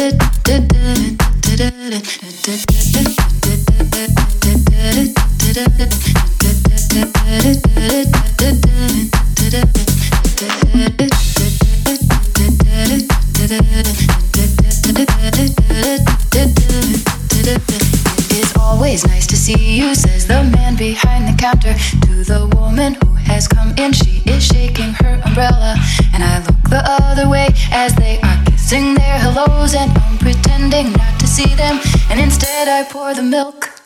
did, did, did. pour the milk.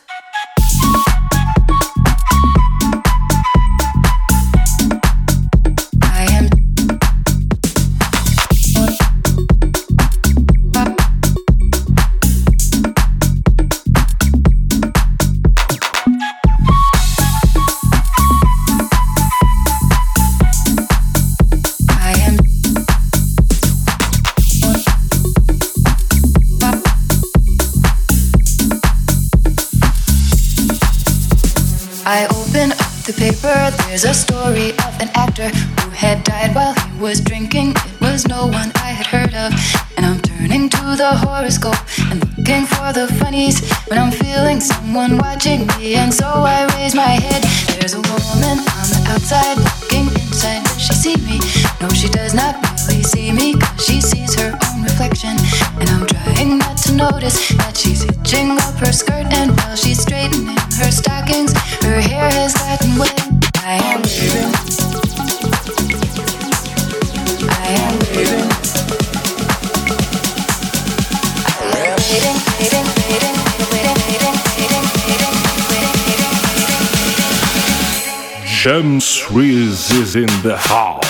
horoscope and looking for the funnies when I'm feeling someone watching me. And so I raise my head. There's a woman on the outside looking inside. Does she see me? No, she does not really see me because she sees her own reflection. And I'm trying not to notice that she's itching. Shams Reese is in the house.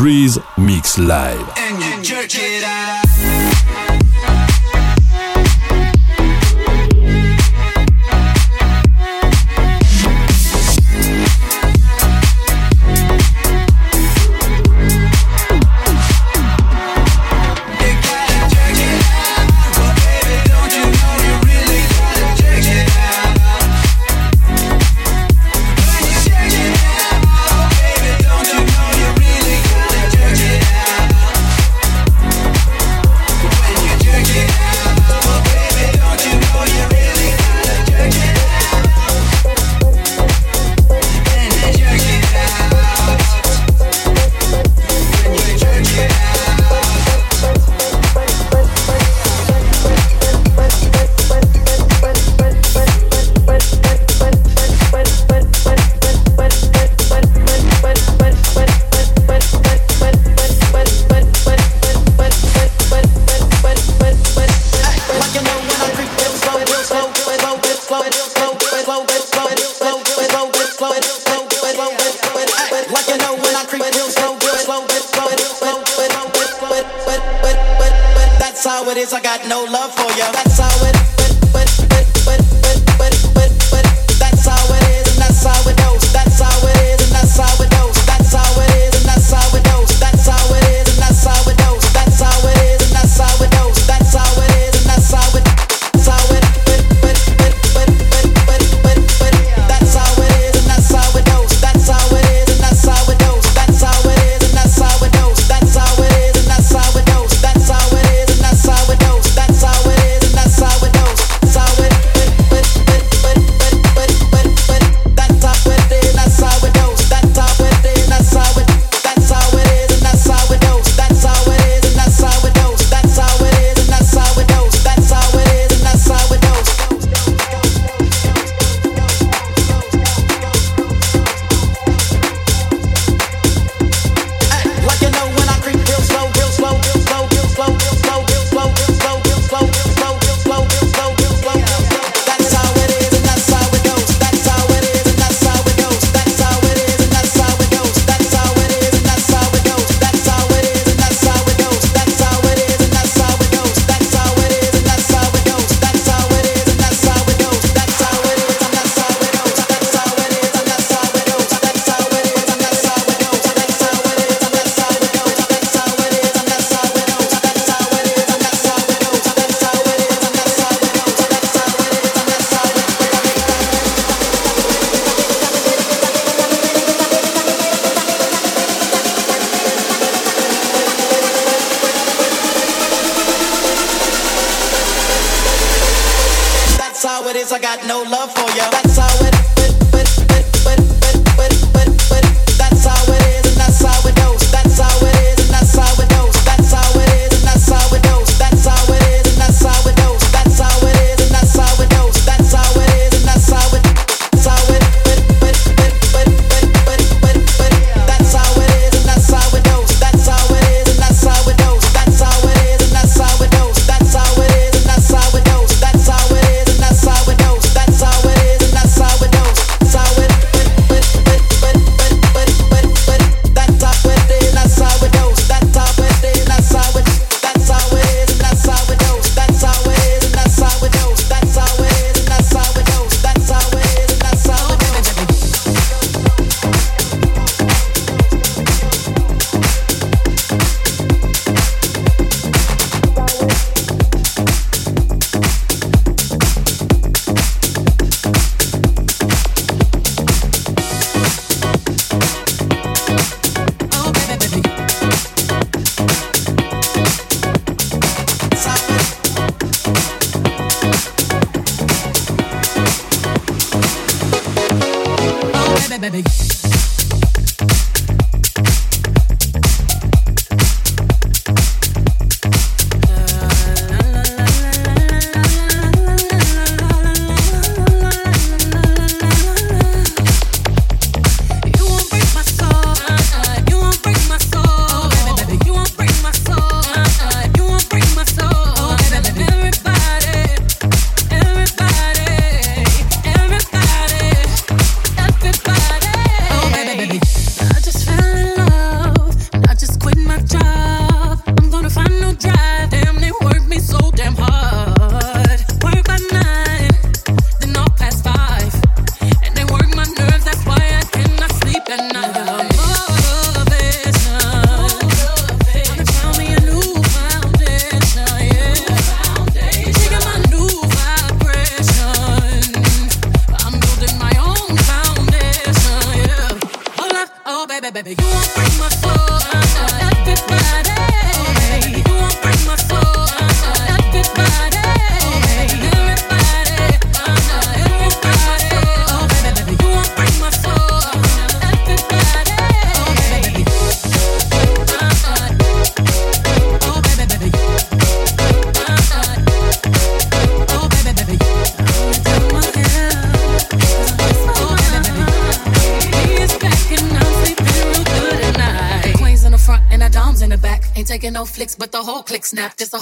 James snap. A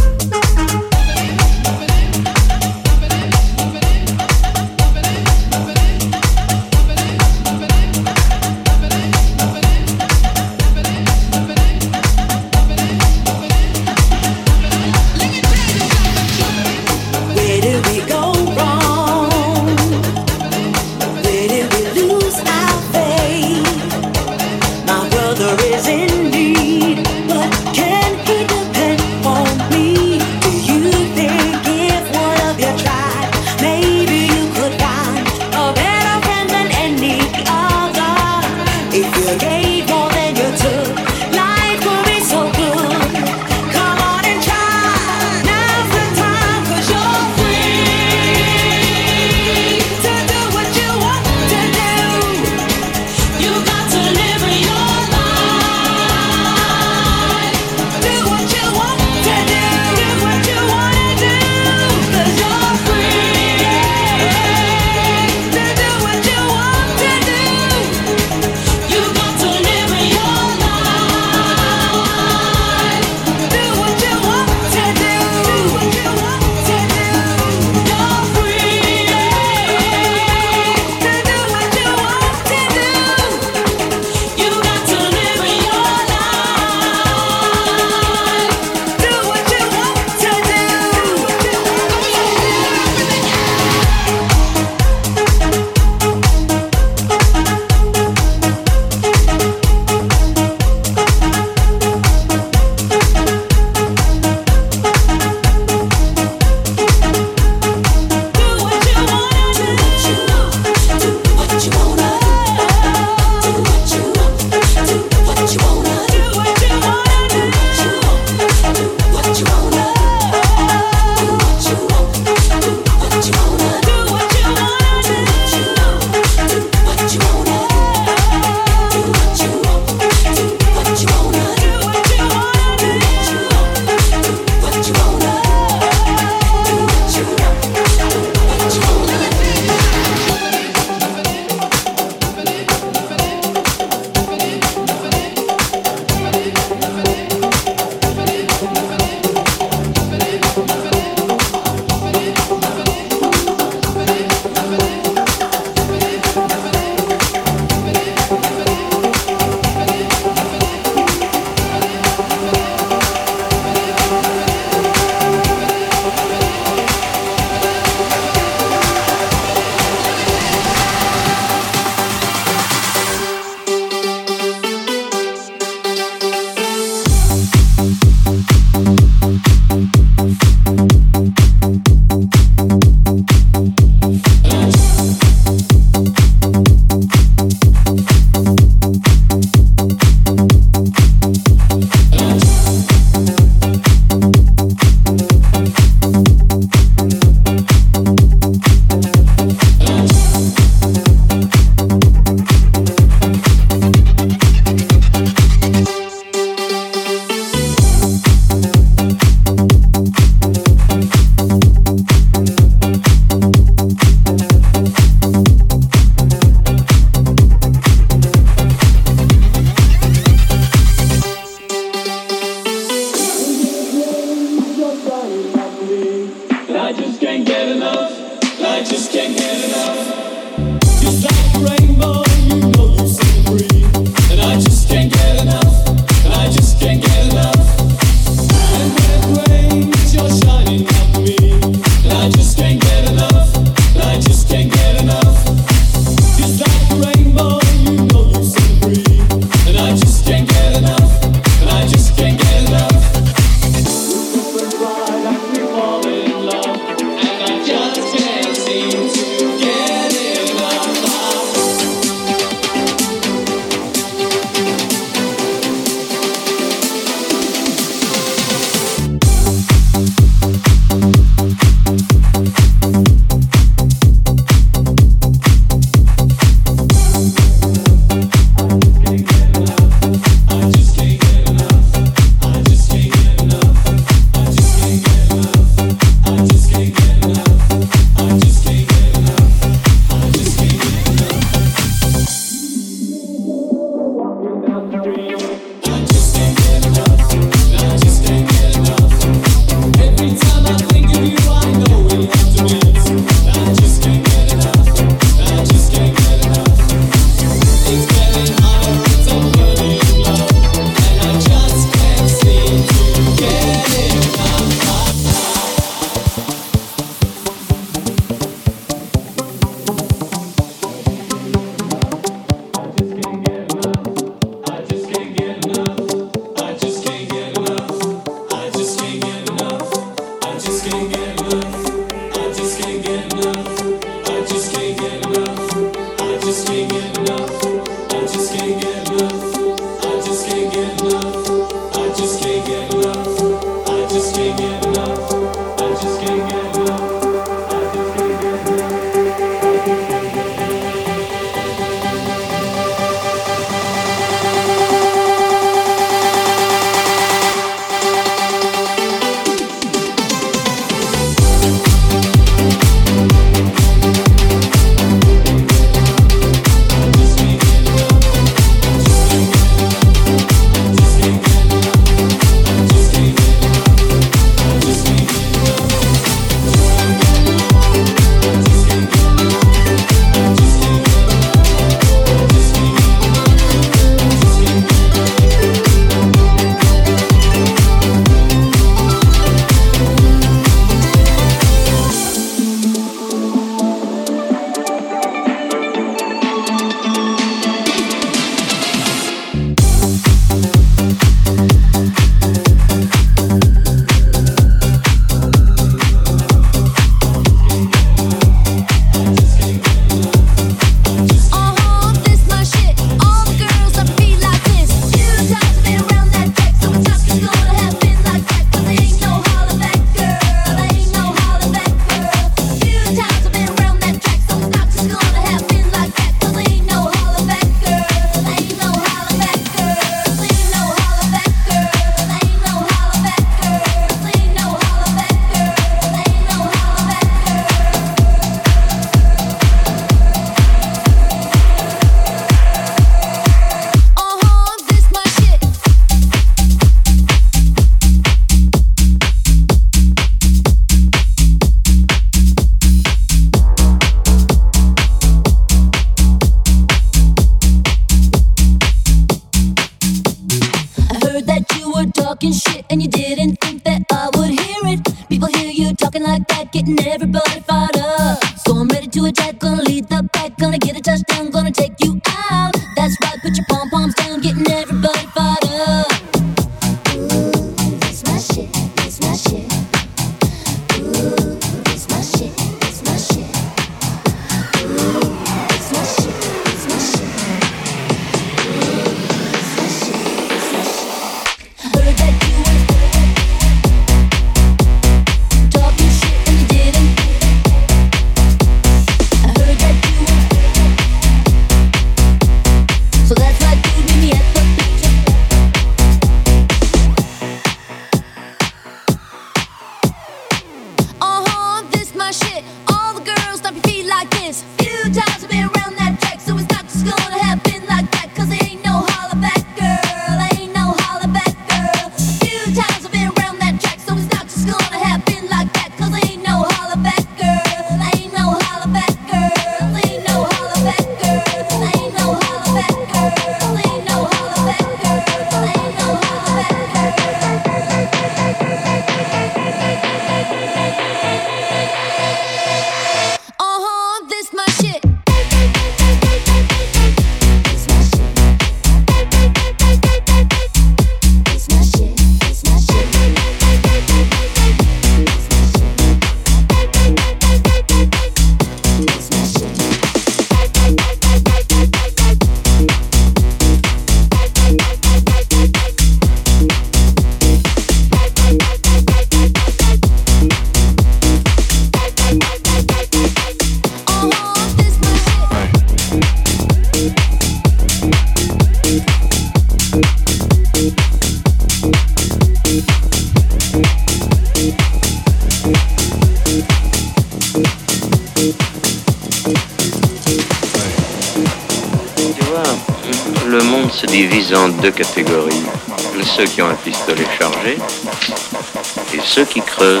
ceux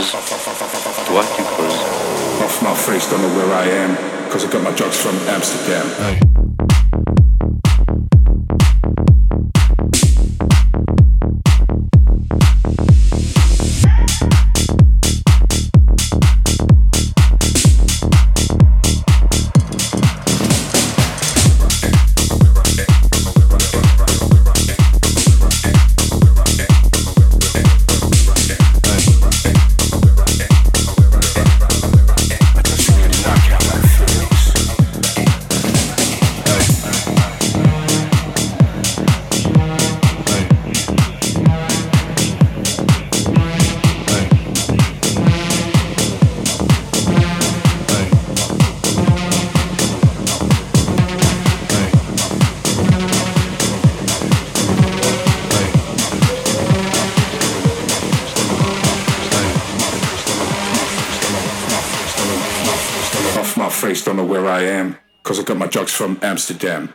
Amsterdam.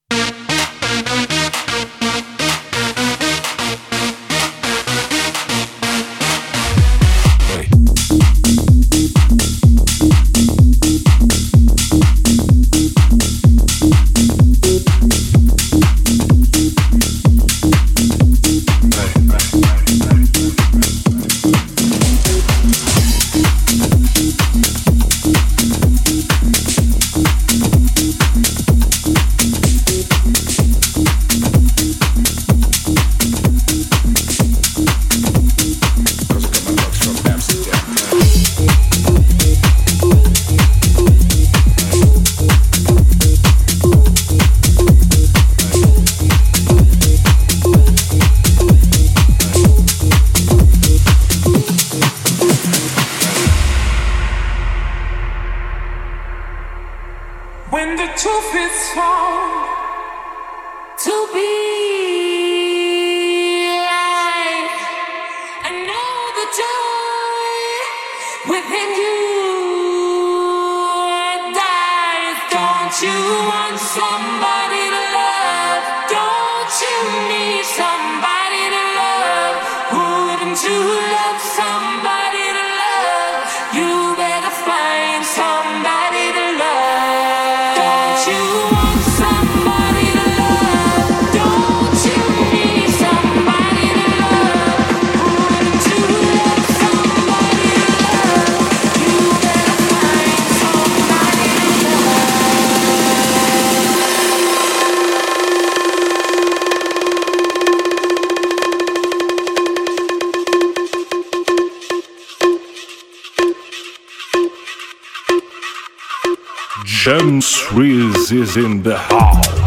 James Reese is in the house.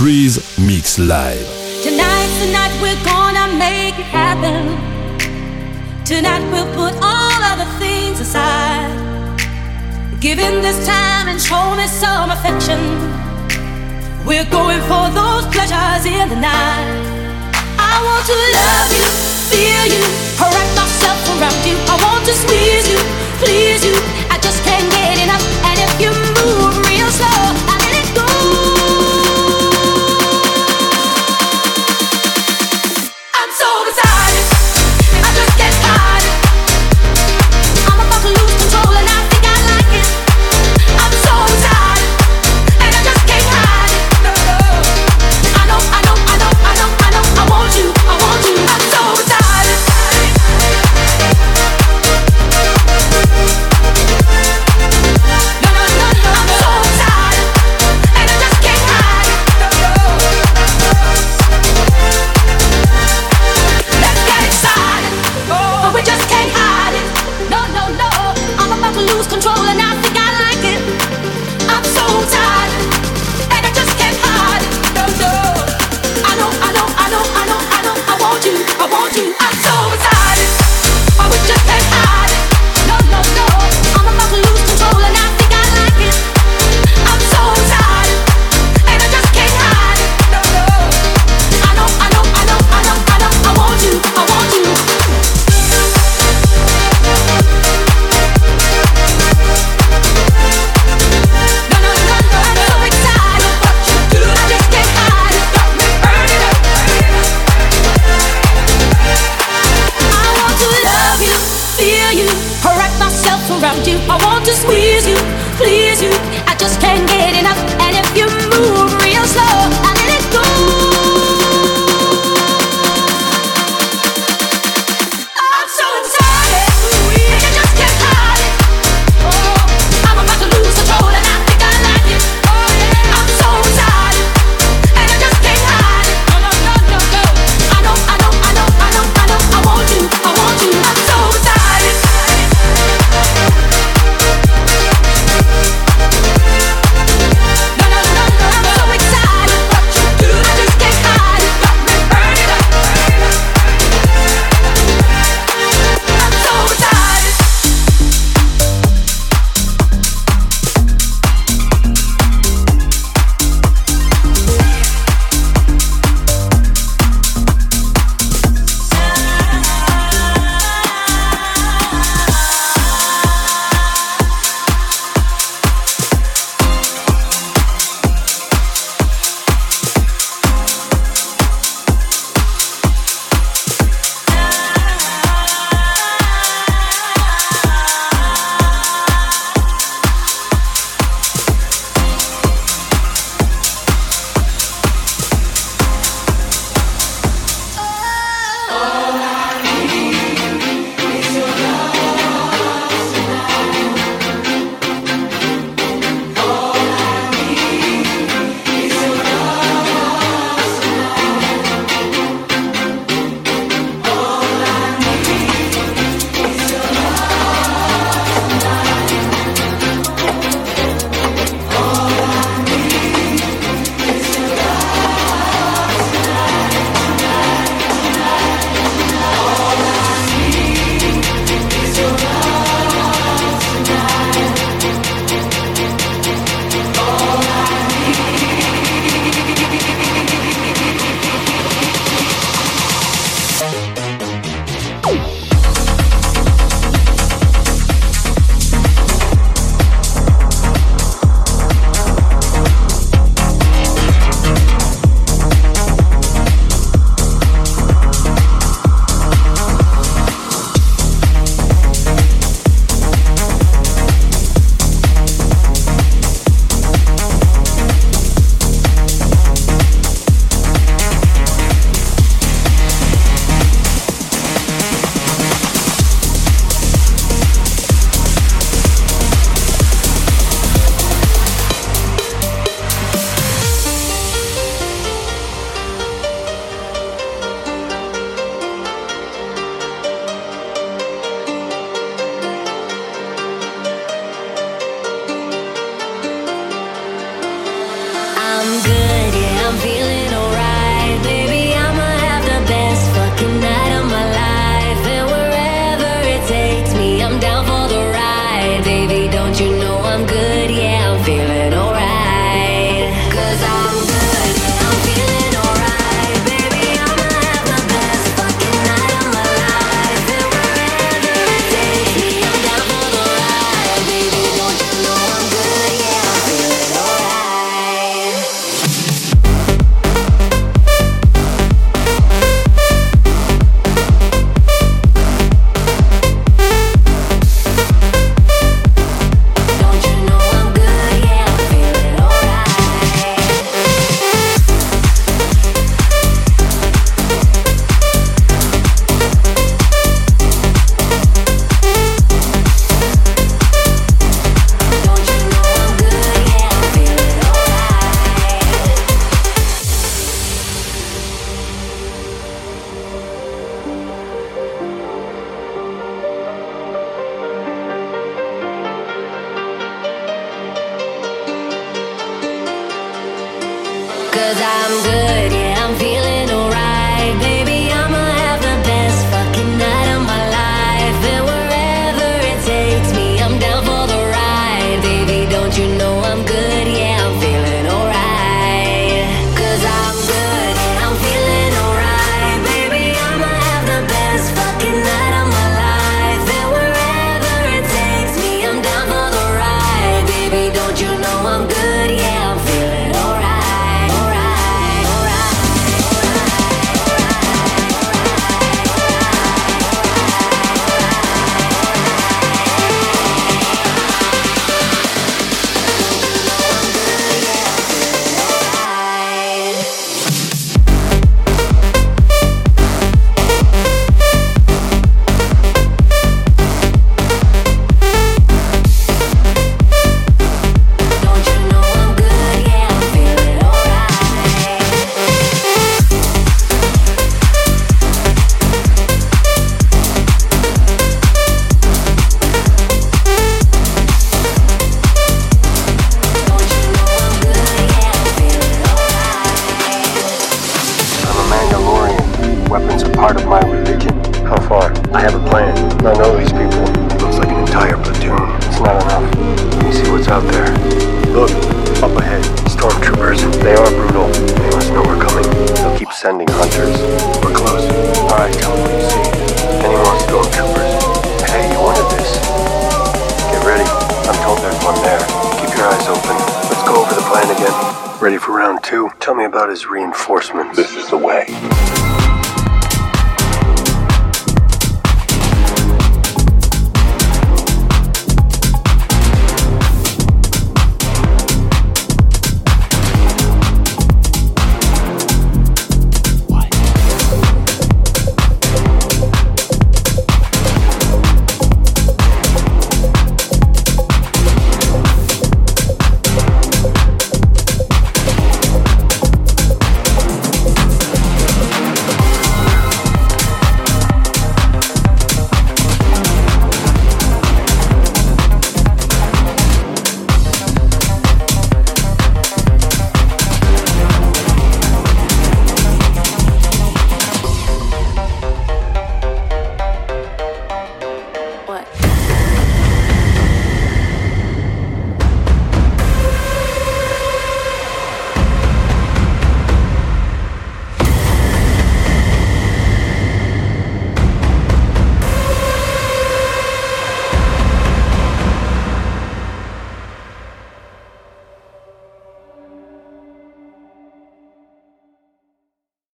Reese Mix Live. Tonight, tonight we're gonna make it happen. Tonight we'll put all other things aside. Give in this time and show me some affection. We're going for those pleasures in the night. I want to love you, feel you, wrap myself around you. I want to squeeze you, please you.